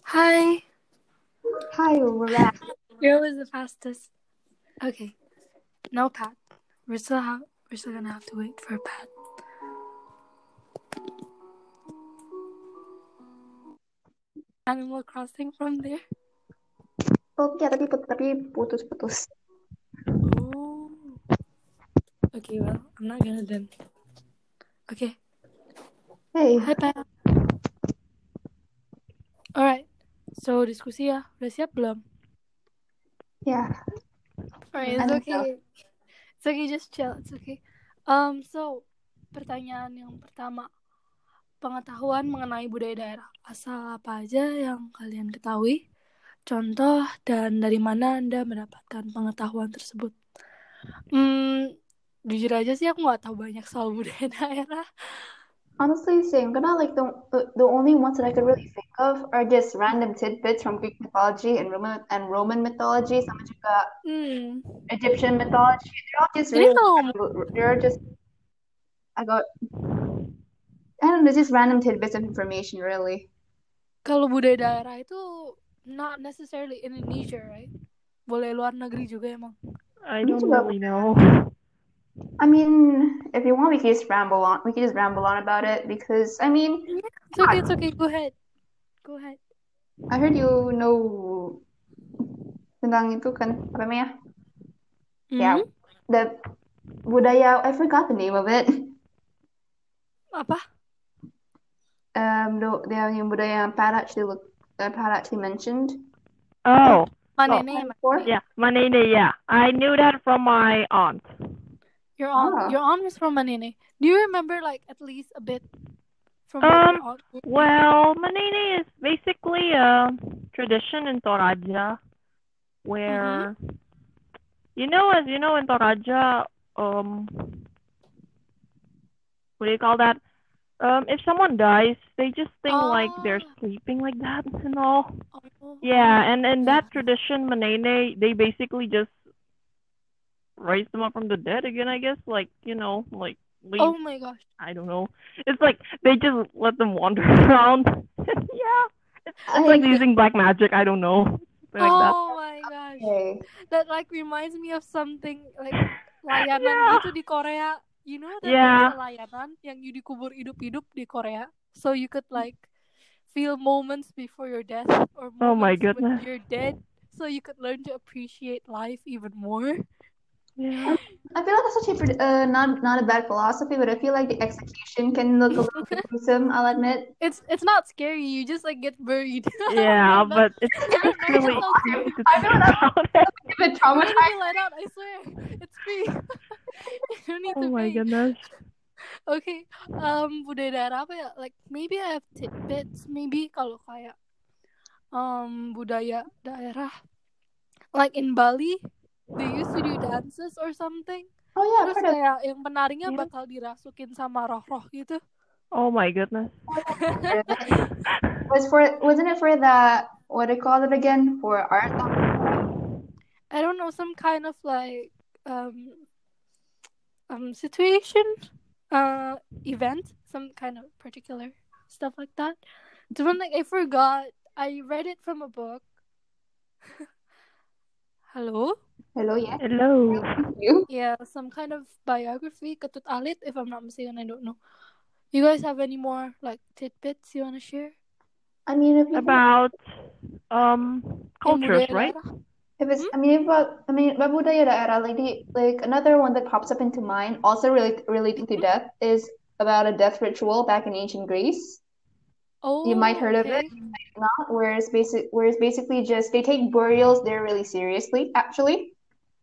Hi. Hi, we're back. Where was the fastest? Okay. No Pat. We're still ha- we're still gonna have to wait for Pat. Animal Crossing from there. Oh ya, tapi tapi putus-putus. Oh. Okay, well, I'm not gonna then. Okay. Hey, Hi Pat. Alright. So diskusi ya. Udah siap belum? ya. Alright, I it's okay. It's okay, just chill. It's okay. Um, so pertanyaan yang pertama, pengetahuan mengenai budaya daerah. Asal apa aja yang kalian ketahui? Contoh dan dari mana Anda mendapatkan pengetahuan tersebut? Hmm, jujur aja sih aku nggak tahu banyak soal budaya daerah. Honestly, same. Karena like the, the the only ones that I could really think of are just random tidbits from Greek mythology and Roman and Roman mythology, sama juga Hmm. Egyptian mythology. They're all just really kalau they're just I got I don't know, just random tidbits of information really. kalau budaya daerah itu not necessarily Indonesia, right? Boleh luar negeri juga emang. I don't really know. I mean, if you want, we can just ramble on. We can just ramble on about it because I mean, It's okay, it's okay. Go ahead. Go ahead. I heard you know tentang itu kan apa namanya? Yeah, Mhm. the budaya. I forgot the name of it. Apa? Um, the, the yang budaya yang Pat actually look, uh, Pat actually mentioned. Oh, Manene, Before? yeah, Manene, yeah. I knew that from my aunt. Your aunt, Ah. your aunt was from Manene. Do you remember like at least a bit from what Um, aunt? Well, Manene is basically a tradition in Toraja where, you know, as you know, in Toraja, um, what do you call that? Um, if someone dies, they just think like they're Ah. sleeping like that and all. Oh. Yeah, and in that tradition, Manene, they basically just raise them up from the dead again, I guess. Like, you know, like leave, Oh my gosh. I don't know. It's like they just let them wander around. yeah. It's, it's like I- using black magic, I don't know. Something like that. oh my gosh. Okay. That like reminds me of something like layanan Yeah. gitu di Korea. You know that Yeah. there's layanan yang you dikubur hidup-hidup di Korea. So you could like feel moments before your death or Oh my moments when goodness. you're dead. So you could learn to appreciate life even more. Yeah. I feel like that's actually pretty, uh, not not a bad philosophy, but I feel like the execution can look a little bit gruesome. I'll admit. It's it's not scary. You just like get buried. Yeah, But- but it's Yeah, it's really that's cute to I think feel that- A bit You don't need to traumatized. be let out. I swear, it's free. you don't need Oh to my pay. goodness. Okay, um, budaya daerah apa ya? Like maybe I have tidbits. Maybe kalau kayak um budaya daerah, like in Bali, they used to do dances or something. Oh yeah, I've Terus heard of kayak yang penarinya Yeah. bakal dirasukin sama roh-roh gitu. Oh my goodness. was for wasn't it for the what do you call it again for art? I don't know, some kind of like um um situation, uh event, some kind of particular stuff like that. Cuman like I forgot. I read it from a book. Hello? Hello, yeah. Hello. Thank you. Yeah, some kind of biography, Katut Alit, if I'm not mistaken, I don't know. You guys have any more like tidbits you wanna share? I mean, if About um cultures, right? daerah? if it's hmm? I mean about uh, I mean about budaya daerah like the, like another one that pops up into mind also really relating to hmm? death is about a death ritual back in ancient Greece. Oh, You might heard of it. okay. Not where it's basic where it's basically just they take burials there really seriously actually.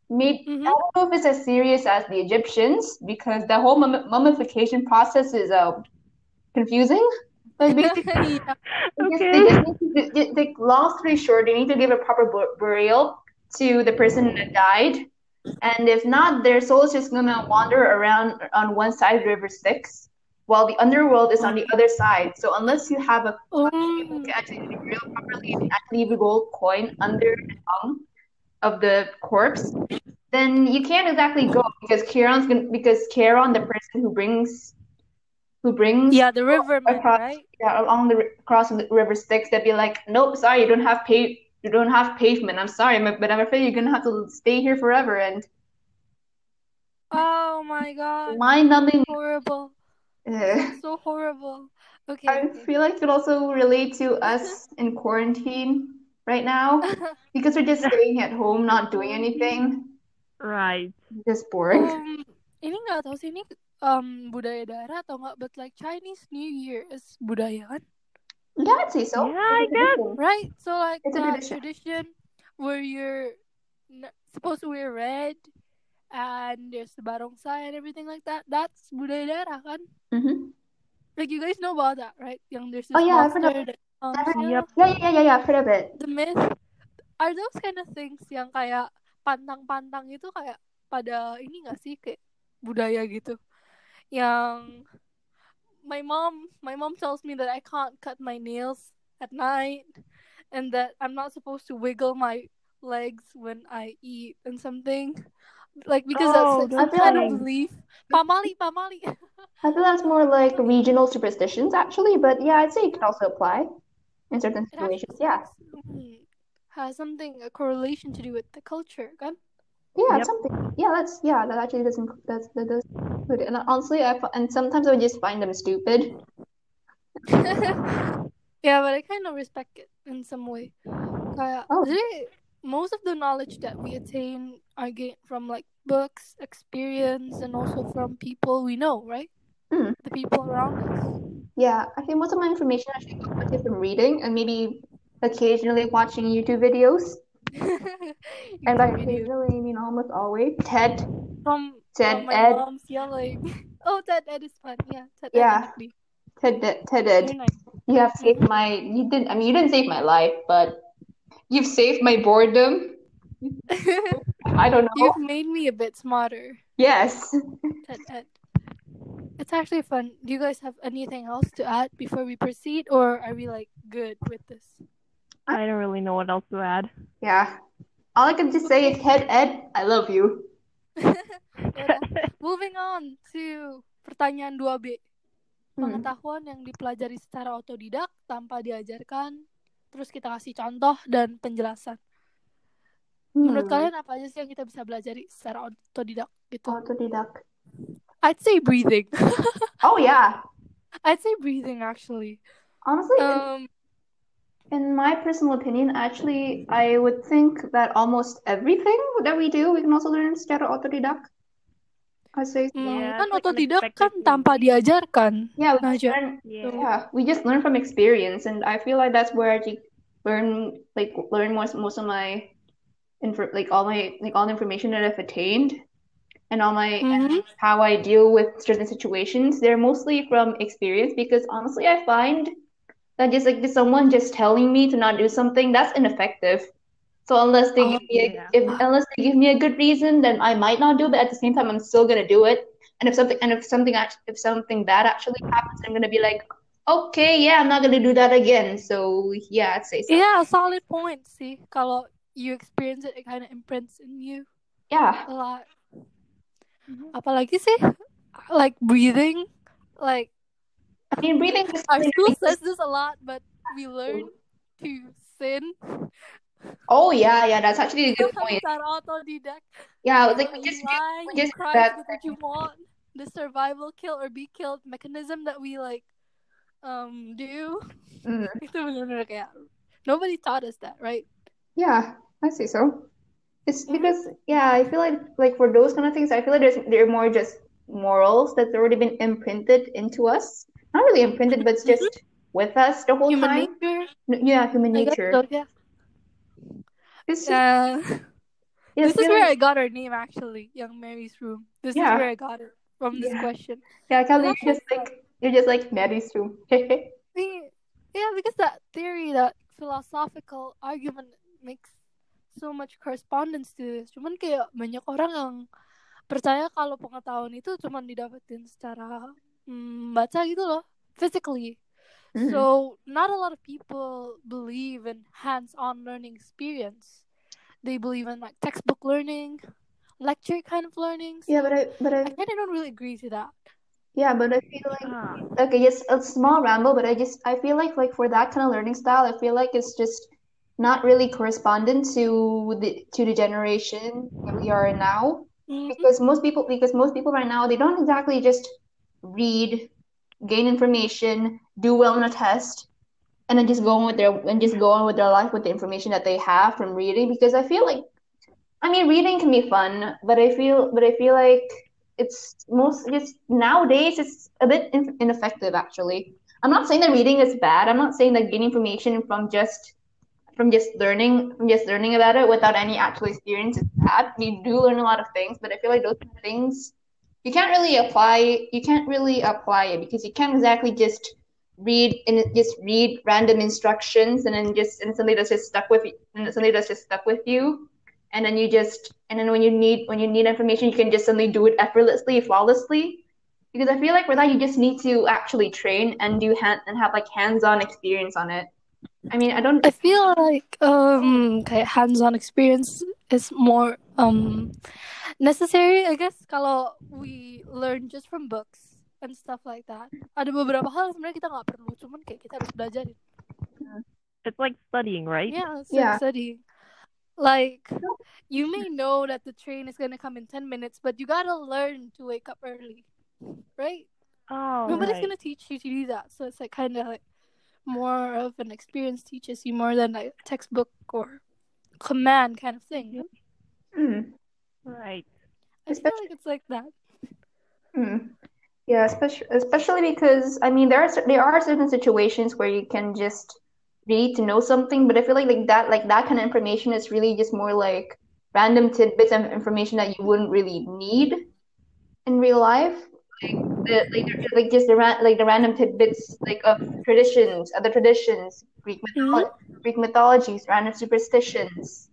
Maybe Mhm. I don't know if it's as serious as the Egyptians because the whole mum- mummification process is uh confusing. But basically, yeah. they just, they just need to, they, long story short, they need to give a proper bur- burial to the person that died. And if not, their soul is just gonna wander around on one side of River Styx, while the underworld is on the other side. So unless you have a Oh. you can actually do properly and actually leave a gold coin under the tongue of the corpse, then you can't exactly go because Charon's gonna because Charon, the person who brings who brings Yeah, the rivermen, across right? yeah, along the across the river Styx, they'd be like, "Nope, sorry, you don't have pave, you don't have pavement. I'm sorry, but I'm afraid you're gonna have to stay here forever." And Oh my god. mind-numbing. Horrible. Sounds so horrible. Okay, I okay. feel like it could also relate to us in quarantine right now because we're just staying at home, not doing anything, Right. just boring. Um, ini nggak tahu sih ini um, budaya daerah atau nggak, but like Chinese New Year is budaya kan? Yeah, I'd say so. Yeah, I guess. Right? So like It's a tradition. tradition where you're supposed to wear red and there's the barongsai and everything like that. That's budaya daerah kan? Mhm. Like you guys know about that, right? Yang there's this Oh, yeah, I've heard of comes. I've heard- yeah. Yeah, yeah, yeah, yeah. I've heard of it. the myth are those kind of things yang kayak pantang-pantang itu kayak pada ini gak sih kayak budaya gitu yang my mom my mom tells me that I can't cut my nails at night and that I'm not supposed to wiggle my legs when I eat and something like because Oh, that's like some those kind of things. belief pamali pamali I feel that's more like regional superstitions, actually, but yeah, I'd say it can also apply in certain it actually situations. Yeah, has something a correlation to do with the culture kan yeah, Yep. something. Yeah, that's yeah, that actually doesn't that's that does include it. And honestly, I fi- and sometimes I would just find them stupid. yeah, but I kind of respect it in some way. Kayak, Oh. jadi, most of the knowledge that we attain are gained from like books, experience, and also from people we know, right? The people around us. Yeah, I think most of my information actually comes from reading and maybe occasionally watching YouTube videos. And by occasionally, I mean almost always. TED, from TED from my Ed, mom's yelling. oh, TED Ed is fun. Yeah, TED Ed Yeah. actually. TED, TED Ed. Nice. You have saved my. You didn't. I mean, you didn't save my life, but you've saved my boredom. I don't know. You've made me a bit smarter. Yes. TED Ed. It's actually fun. Do you guys have anything else to add before we proceed, or are we like good with this? I don't really know what else to add. Yeah. All I can just say is, TED Ed, I love you. Yaudah. Moving on to pertanyaan 2B. Hmm. Pengetahuan yang dipelajari secara otodidak tanpa diajarkan, terus kita kasih contoh dan penjelasan. Menurut Hmm. kalian apa aja sih yang kita bisa belajari secara otodidak gitu? Autodidact. I'd say breathing. Oh yeah. I'd say breathing actually. Honestly, in, Um, in my personal opinion, actually, I would think that almost everything that we do, we can also learn secara autodidact. I say, hmm, Yeah, kan it's like otodidak unexpected kan thing. tanpa diajarkan. yeah, we just learn. Yeah. Yeah, we just learn from experience, and I feel like that's where I actually learn, like, learn most most of my info, like all my like all the information that I've attained, and all my Mhm. how I deal with certain situations. They're mostly from experience because honestly, I find that just like someone just telling me to not do something, that's ineffective. So unless they Oh, give me a, yeah. if unless they give me a good reason, then I might not do. It, But at the same time, I'm still gonna do it. And if something and if something if something bad actually happens, I'm gonna be like, okay, yeah, I'm not gonna do that again. So yeah, I'd say so. Yeah, solid point See, Kalau you experience it, it kind of imprints in you Yeah. a lot. Mhm. Apalagi sih, like breathing, like I mean, breathing is our something school says this a lot, but we learn to sin Oh yeah, yeah, that's actually a good point. secara otodidak. Yeah, like we just lie, we just cry that what you want. The survival kill or be killed mechanism that we like um do. mm, Itu bener-bener kayak nobody taught us that, right? yeah, I say so. It's because yeah, I feel like like for those kind of things, I feel like there's they're more just morals that's already been imprinted into us. Not really imprinted, but it's just with us the whole Human time. nature, Yeah, human I nature. so, yeah. It's Uh, this is where I got our name actually, Young Mary's room. This is where I got it from this Yeah. question. yeah, Kelly, you're just like you're just like Maddie's room. Yeah, because that theory, that philosophical argument makes so much correspondence to this. Cuman kayak banyak orang yang percaya kalau pengetahuan itu cuman didapetin secara mm, baca gitu loh, physically. Mhm. So not a lot of people believe in hands-on learning experience. They believe in like textbook learning, lecture kind of learnings. Yeah, but I but I I kind of don't really agree to that. Yeah, but I feel like Ah. okay, just a small ramble, but I just I feel like like for that kind of learning style, I feel like it's just not really correspondent to the to the generation that we are in now. Mhm. Because most people because most people right now they don't exactly just read, gain information, do well on a test, and then just go on with their and just go on with their life with the information that they have from reading. Because I feel like I mean reading can be fun, but I feel but I feel like it's most just nowadays it's a bit in, ineffective actually. I'm not saying that reading is bad. I'm not saying that getting information from just from just learning from just learning about it without any actual experience bad. You do learn a lot of things, but I feel like those things you can't really apply you can't really apply it because you can't exactly just read and just read random instructions and then just and something that's just stuck with you and something that's just stuck with you. And then you just and then when you need when you need information you can just suddenly do it effortlessly flawlessly. Because i feel like for that you just need to actually train and do hand and have like hands-on experience on it i mean i don't I feel like um kayak hands-on experience is more um necessary, I guess, kalau we learn just from books and stuff like that. Ada beberapa hal sebenarnya kita nggak perlu, cuman kayak kita harus belajarin. It's like studying, right? Yeah, it's Yeah. like studying. Like you may know that the train is gonna come in ten minutes, but you gotta learn to wake up early, right? Oh, Nobody's right. gonna teach you to do that, so it's like kind of like more of an experience teaches you more than like textbook or command kind of thing. Hmm. Right. I feel Especially- like it's like that. Hmm. Yeah, especially especially because I mean there are there are certain situations where you can just read to know something, but I feel like like that like that kind of information is really just more like random tidbits of information that you wouldn't really need in real life. Like the like like just the ran like the random tidbits like of traditions, other traditions, Greek mytholo Greek mythologies, random superstitions.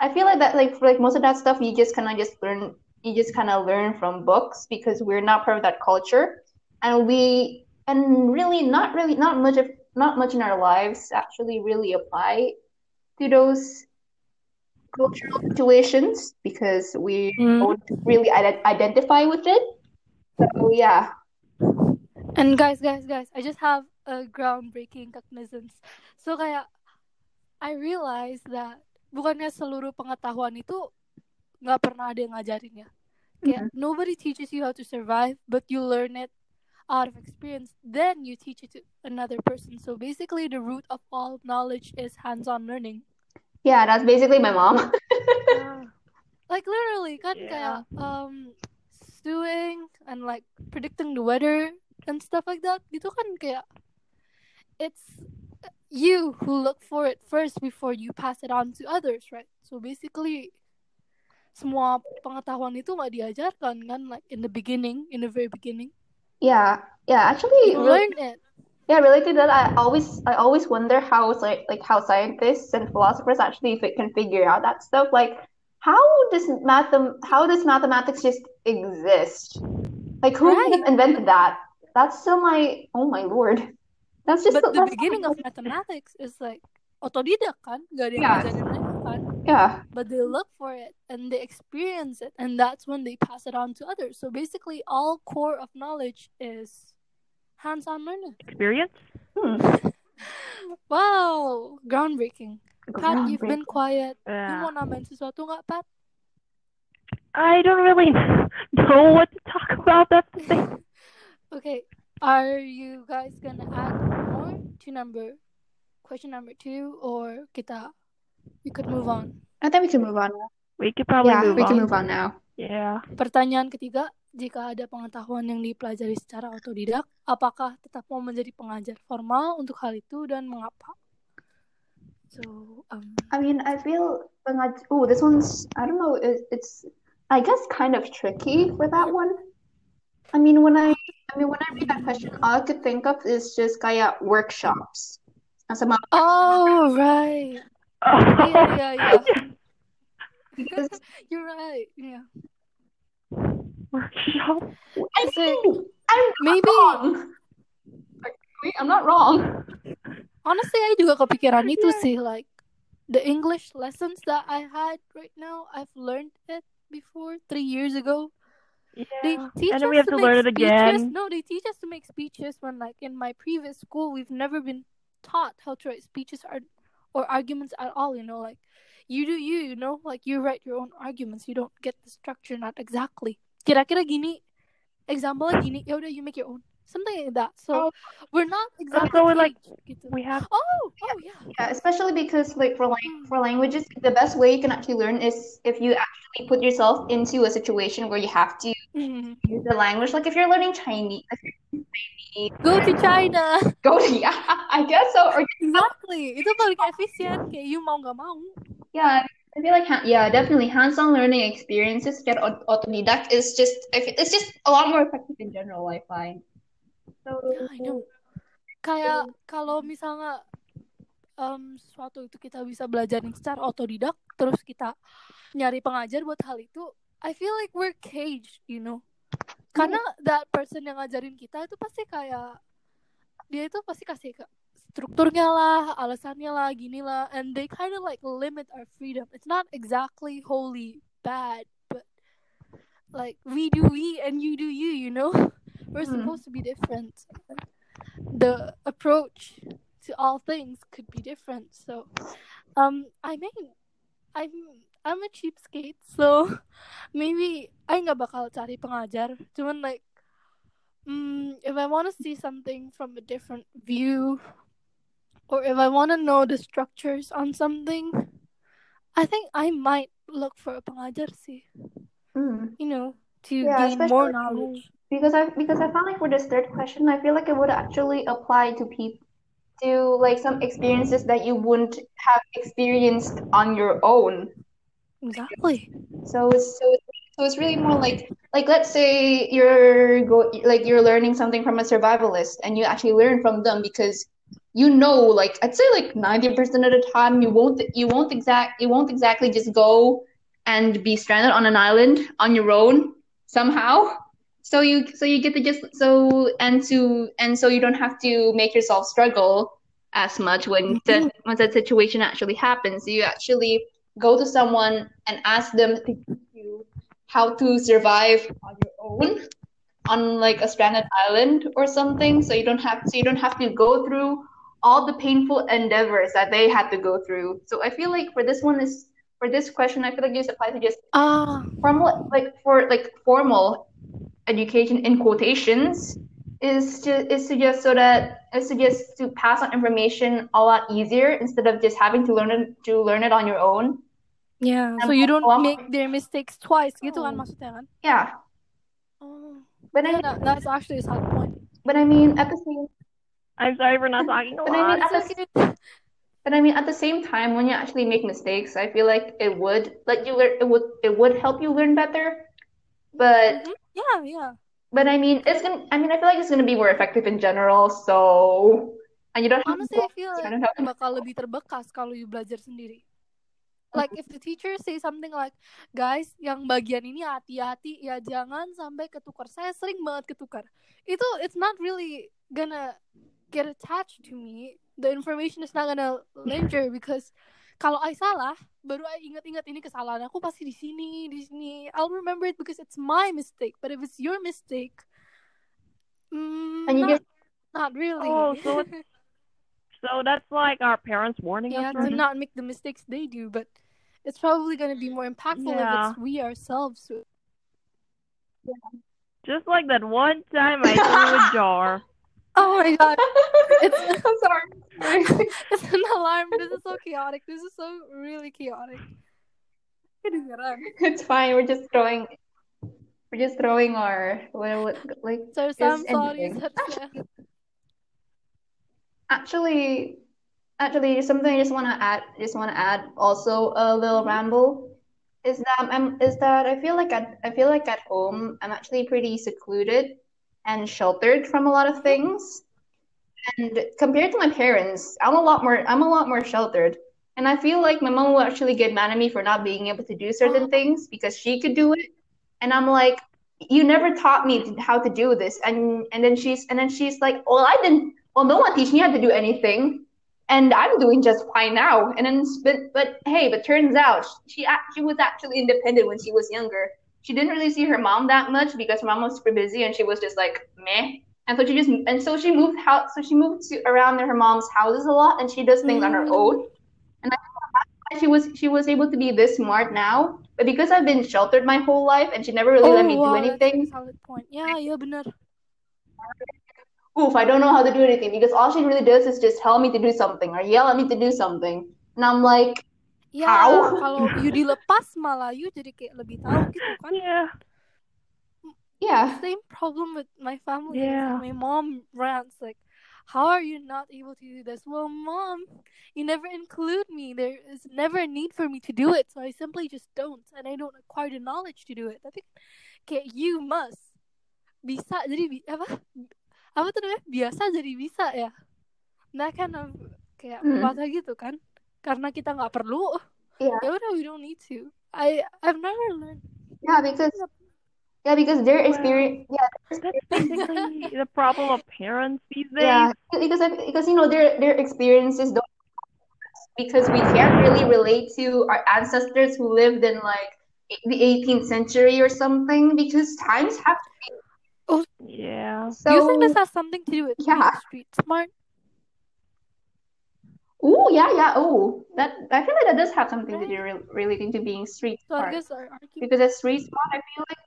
I feel like that like for like most of that stuff you just kind of just learn you just kind of learn from books because we're not part of that culture and we and really not really not much of not much in our lives actually really apply to those cultural situations because we Mm. don't really ide- identify with it so yeah And guys, guys, guys, I just have a groundbreaking cognizance. So kayak I realized that bukannya seluruh pengetahuan itu nggak pernah ada yang ngajarin ya. Kayak nobody teaches you how to survive, but you learn it out of experience. Then you teach it to another person. So basically, the root of all knowledge is hands-on learning. yeah that's basically my mom Like literally, kan Yeah. kayak um stewing and like predicting the weather and stuff like that. Gitu kan kayak it's you who look for it first before you pass it on to others, right? So basically semua pengetahuan itu nggak diajarkan kan like in the beginning, in the very beginning. yeah yeah actually You learn it. Yeah, related to that, I always I always wonder how like like how scientists and philosophers actually can figure out that stuff. Like, how does math how does mathematics just exist? Like, who Right. invented that? That's still my oh my lord. That's just But the that's beginning of mathematics is like otodidak kan, gak ada yang Yeah. mereka kan. yeah but they look for it and they experience it and that's when they pass it on to others so basically all core of knowledge is hands-on learning Experience? hmm. wow groundbreaking pat you've been quiet you Yeah. mau nambahin sesuatu nggak pat I don't really know what to talk about. That's the thing. okay are you guys gonna add more to number question number two or kita we could move on I think we can move on. We could probably Yeah, move we can on. move on now. Yeah. pertanyaan ketiga jika ada pengetahuan yang dipelajari secara otodidak, apakah tetap mau menjadi pengajar formal untuk hal itu dan mengapa? So, um, I mean, I feel oh, this one's I don't know. It, it's I guess kind of tricky for that one. I mean, when I I mean when I read that question, all I could think of is just kaya workshops. Some oh right, yeah, yeah, yeah. because You're right. Yeah, Workshop. I think I'm maybe wrong. Wait, I'm not wrong. Honestly, I juga kepikiran itu sih. Like the English lessons that I had right now, I've learned it before three years ago. They Yeah. teach And then us we have to to learn it speeches. again. No, they teach us to make speeches when, like, in my previous school, we've never been taught how to write speeches or, or arguments at all. You know, like, you do you, you know, like you write your own arguments. You don't get the structure, not exactly. Kira-kira gini, example gini, ya udah you make your own, something like that. So Oh. we're not exactly so we're like- We have Oh, oh yeah. Yeah, especially because like for Hmm. lang- for languages, the best way you can actually learn is if you actually put yourself into a situation where you have to Mhm. use the language. Like if you're learning Chinese, if you're Chinese, Go to China. go to yeah, I guess so. Or Exactly. Itu paling efisien kayak you mau nggak mau. yeah, I feel like ha- yeah, definitely hands-on learning experiences get aut- autodidact is just it's just a lot more effective in general. I find. Know. Kayak kalau misalnya em, sesuatu itu kita bisa belajarin secara otodidak, terus kita nyari pengajar buat hal itu, I feel like we're caged, you know. Karena that person yang ngajarin kita itu pasti kayak dia itu pasti kasih ke strukturnya lah, alasannya lah, gini lah, and they kind of like limit our freedom. It's not exactly wholly bad, but like we do we and you do you, you know. We're Hmm. supposed to be different. The approach to all things could be different. So, um, I mean, I'm I'm a cheapskate, so maybe I nggak bakal cari pengajar. Cuman like, mm, if I want to see something from a different view, or if I want to know the structures on something, I think I might look for a pengajar sih. mm. You know, to Yeah, gain more knowledge. Because I because I found like for this third question, I feel like it would actually apply to people to like some experiences that you wouldn't have experienced on your own. Exactly. So it's so it's, so it's really more like like let's say you're go like you're learning something from a survivalist and you actually learn from them because you know like I'd say like 90% of the time you won't you won't exact you won't exactly just go and be stranded on an island on your own somehow. So you so you get to just so and to and so you don't have to make yourself struggle as much when that when that situation actually happens. You actually go to someone and ask them to teach you how to survive on your own on like a stranded island or something. So you don't have so you don't have to go through all the painful endeavors that they had to go through. So i feel like for this one is for this question i feel like you just apply to just Ah, formal like for like formal education in quotations is to is to just so that is to just to pass on information a lot easier instead of just having to learn it to learn it on your own yeah. So Um, you don't well- make their mistakes twice, gitu kan Oh. maksudnya kan? yeah Oh, but I yeah, that, that's actually a sad point. but I mean at the same I'm sorry for not talking a But I mean, at the, but I mean, at the same time, when you actually make mistakes, I feel like it would let you learn. It would it would help you learn better. But Mhm. Yeah, yeah. but I mean, it's gonna. I mean, I feel like it's gonna be more effective in general. So and you don't have to Honestly. I feel I like don't have bakal lebih terbekas kalau you belajar sendiri. Like if the teacher say something like, guys, yang bagian ini hati-hati ya jangan sampai ketukar. Saya sering banget ketukar. Itu it's not really gonna get attached to me. The information is not gonna linger because kalau I salah, baru I ingat-ingat ini kesalahan aku pasti di sini, di sini. I'll remember it because it's my mistake. But if it's your mistake, mm, And you not, get not really. Oh, so So that's like our parents warning yeah, us. to right? not make the mistakes they do, but it's probably gonna be more impactful Yeah. if it's we ourselves. who- Just like that one time I threw a jar. Oh my god, it's I'm sorry. It's an alarm. This is so chaotic. This is so really chaotic. It's fine. We're just throwing. We're just throwing our well, like So I'm sorry. Actually, actually, something I just want to add, just want to add also a little mm-hmm. ramble is that I'm is that I feel like at I feel like at home I'm actually pretty secluded and sheltered from a lot of mm-hmm. things. And compared to my parents, I'm a lot more I'm a lot more sheltered. And I feel like my mom will actually get mad at me for not being able to do certain oh. things because she could do it. And I'm like, you never taught me how to do this. And and then she's and then she's like, well, I didn't. Well, no one teach me how to do anything, and I'm doing just fine now. And then, but but hey, but turns out she she was actually independent when she was younger. she didn't really see her mom that much because her mom was super busy and she was just like meh. And so she just and so she moved house so she moved to around her mom's houses a lot and she does things on her Mm. own. And I think that's why she was she was able to be this smart now. But because I've been sheltered my whole life and she never really let Oh, me do wow, that's a anything, valid point. Yeah, yeah, benar. oof, I don't know how to do anything because all she really does is just tell me to do something or yell at me to do something. And I'm like, Ya, How? kalau you dilepas malah you jadi kayak lebih tahu gitu kan. Yeah. Yeah. Same problem with my family. Yeah. My mom rants like, "How are you not able to do this?" Well, mom, you never include me. There is never a need for me to do it, so I simply just don't, and I don't acquire the knowledge to do it. Tapi kayak you must bisa jadi apa apa tuh namanya biasa jadi bisa ya. Nah kind of kayak Hmm. gitu kan. Karena kita nggak perlu, Yeah. ya udah we don't need to. I I've never learned. Yeah, because yeah, because their experience yeah, That's basically the problem of parents these days. yeah, because because you know their their experiences don't because we can't really relate to our ancestors who lived in like the 18th century or something because times have Oh Yeah. Do you think so this has something to do with yeah. being street smart? Oh yeah, yeah. Oh, that I feel like that does have something to do re- relating to being street So I smart. guess our argument. Because as street smart, I feel like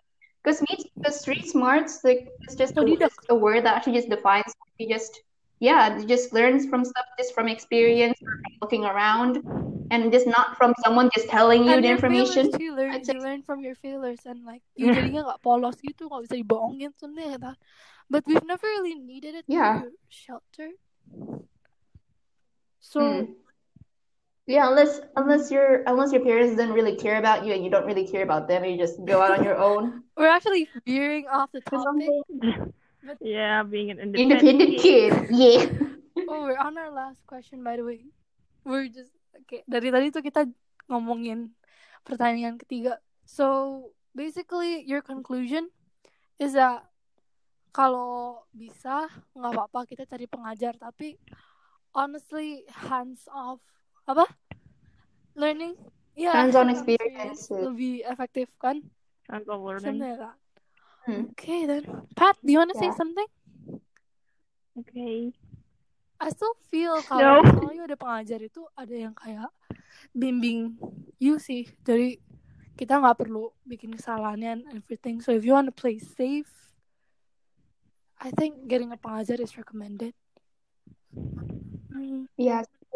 because me, the street smarts like it's just a, it's a word that actually just defines. You just yeah, just learns from stuff just from experience, or from looking around, and just not from someone just telling you And the failures information. too. Learn, I'd you learn from your failures and like you jadinya nggak polos gitu, nggak bisa dibohongin something like that. But we've never really needed it Yeah. shelter. So Mm. Yeah, unless unless your unless your parents don't really care about you and you don't really care about them, and you just go out on your own. we're actually veering off the topic. something. yeah, being an independent, Independent kid, yeah. Oh, we're on our last question by the way. We're just okay. Dari tadi tuh kita ngomongin pertanyaan ketiga. So basically your conclusion is that kalau bisa nggak apa-apa kita cari pengajar tapi honestly hands off apa learning ya Hands-on hands-on experiences. lebih efektif kan Hands on learning. that Hmm. okay then Pat do you want to say Yeah. something Okay. I still feel No. kalau misalnya ada pengajar itu ada yang kayak bimbing you sih jadi kita nggak perlu bikin kesalahan and everything so if you want to play safe I think getting a pengajar is recommended Mm.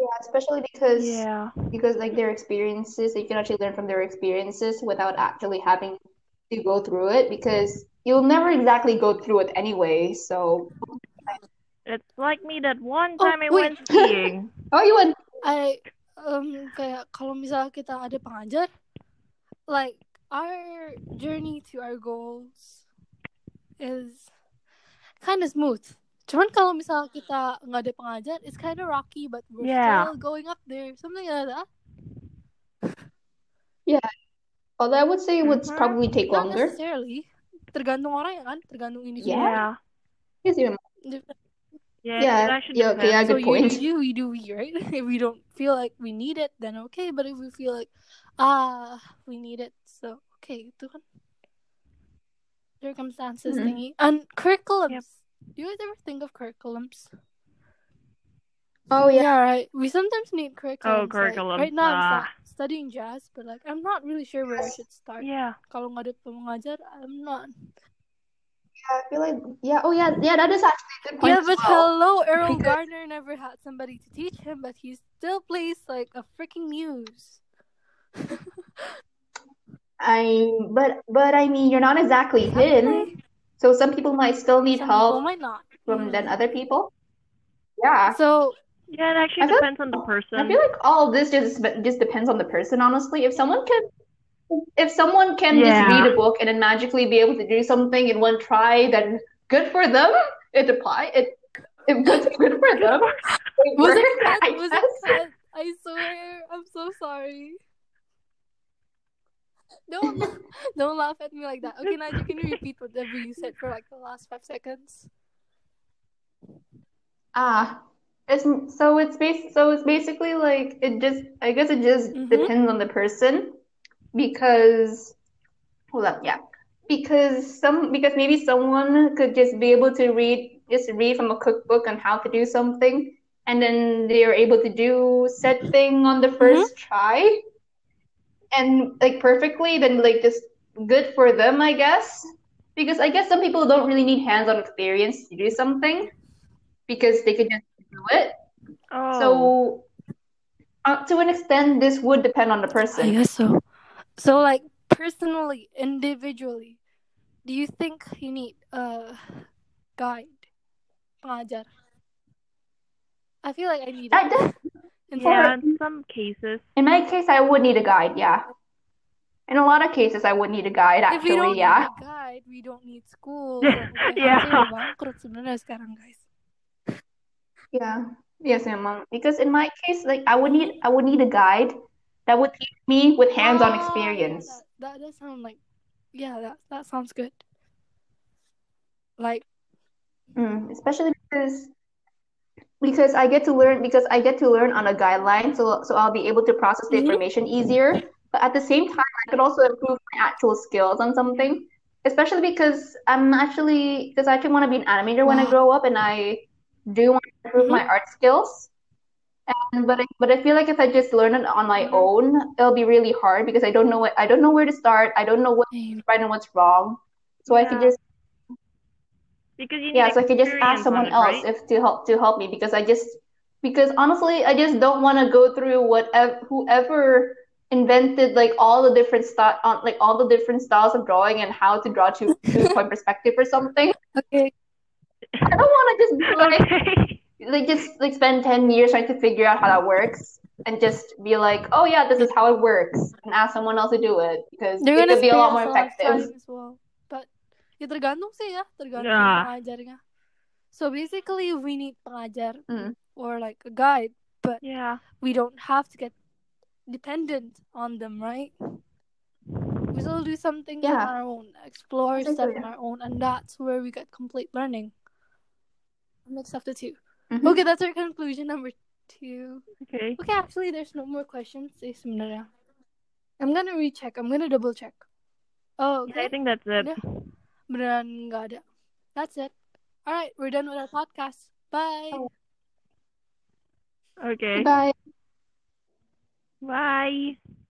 Yeah, yeah, especially because Yeah. because like their experiences, you can actually learn from their experiences without actually having to go through it because you'll never exactly go through it anyway. So, It's like me that one time I wait. went skiing. oh, you went. I um kayak kalau misalnya kita ada pengajar like our journey to our goals is kind of smooth cuman kalau misalnya kita nggak ada pengajar it's kind of rocky but we're Yeah. still going up there something like that Although I would say it would Mhm. probably take not longer. necessarily tergantung orang ya kan tergantung individu Yeah. Yes, even Yeah, Yeah, actually yeah, okay, yeah, depends. so good you point. do you we do we right if we don't feel like we need it then okay but if we feel like ah we need it so okay itu kan circumstances Mhm. thingy and curriculums Yep. Do you guys ever think of curriculums Oh yeah. yeah right we sometimes need curriculums Oh, like, curriculums, right now I'm stu- uh. studying jazz but like I'm not really sure where I should start Yeah. kalau nggak ada pengajar I'm not Yeah, I feel like yeah. Oh yeah, yeah. That is actually a good point yeah but well. hello Erroll Because- Garner never had somebody to teach him but he still plays like a freaking muse I but but I mean, you're not exactly him. So some people might still need Some help might not. from Mm. than other people. Yeah. So Yeah, it actually I feel- depends on the person. I feel like all of this just just depends on the person, honestly. If someone can, if someone can just read a book and then magically be able to do something in one try, then good for them. It apply it. If good, good for them. It was it worked, cut? I Was it? I swear, I'm so sorry. Don't don't laugh at me like that. Okay, Nigel, can you repeat whatever you said for like the last five seconds? Ah, it's so it's bas so it's basically like it just I guess it just Mhm. depends on the person because hold up, yeah. because some because maybe someone could just be able to read just read from a cookbook on how to do something and then they're able to do said thing on the 1st try and like perfectly then like just good for them i guess because i guess some people don't really need hands-on experience to do something because they could just do it Oh, so uh, to an extent this would depend on the person. I guess so. So, like, personally, individually, do you think you need a guide, pengajar? I feel like I need def- In yeah, some- in some cases. in my case i would need a guide yeah in a lot of cases i would need a guide if we don't actually yeah need a guide, we don't need school. Yeah. hampir udah bangkrut sekarang, guys. Yeah. Yes, memang. Because in my case, like I would need I would need a guide that would teach me with hands-on Oh, yeah, experience. that, that does sound like, yeah, that that sounds good. Like, Mm, especially because because I get to learn because I get to learn on a guideline, so so I'll be able to process the Mhm. information easier. But at the same time, I could also improve my actual skills on something. Especially because I'm actually because I actually want to be an animator when I grow up, and I do want to improve my art skills. And but I, but I feel like if I just learn it on my Mhm. own, it'll be really hard because I don't know what I don't know where to start. I don't know what's right and what's wrong. So I could just Because you need yeah, so I could just ask someone it, else right? if to help to help me because I just because honestly I just don't want to go through whatever whoever invented like all the different style on uh, like all the different styles of drawing and how to draw to two point perspective or something. Okay. I don't want to just be like Okay. like just like spend 10 years trying to figure out how that works and just be like, oh yeah, this is how it works and ask someone else to do it because They're it gonna could be a lot us more a lot effective. as well. Ya tergantung sih ya, tergantung Yeah. pengajarnya. So basically, we need pengajar Mm. or like a guide, but Yeah. we don't have to get dependent on them, right? We still do some things on our own, explore stuff Exactly. on our own, and that's where we get complete learning. Next after two. Mhm. Okay, that's our conclusion number two. Okay. Okay, actually, there's no more questions. Eh, sebenarnya. I'm gonna recheck. I'm gonna double check. Oh, Yeah, I think that's it. Udah. Beneran nggak ada. That's it. All right, we're done with our podcast. Bye. Okay. Bye. Bye.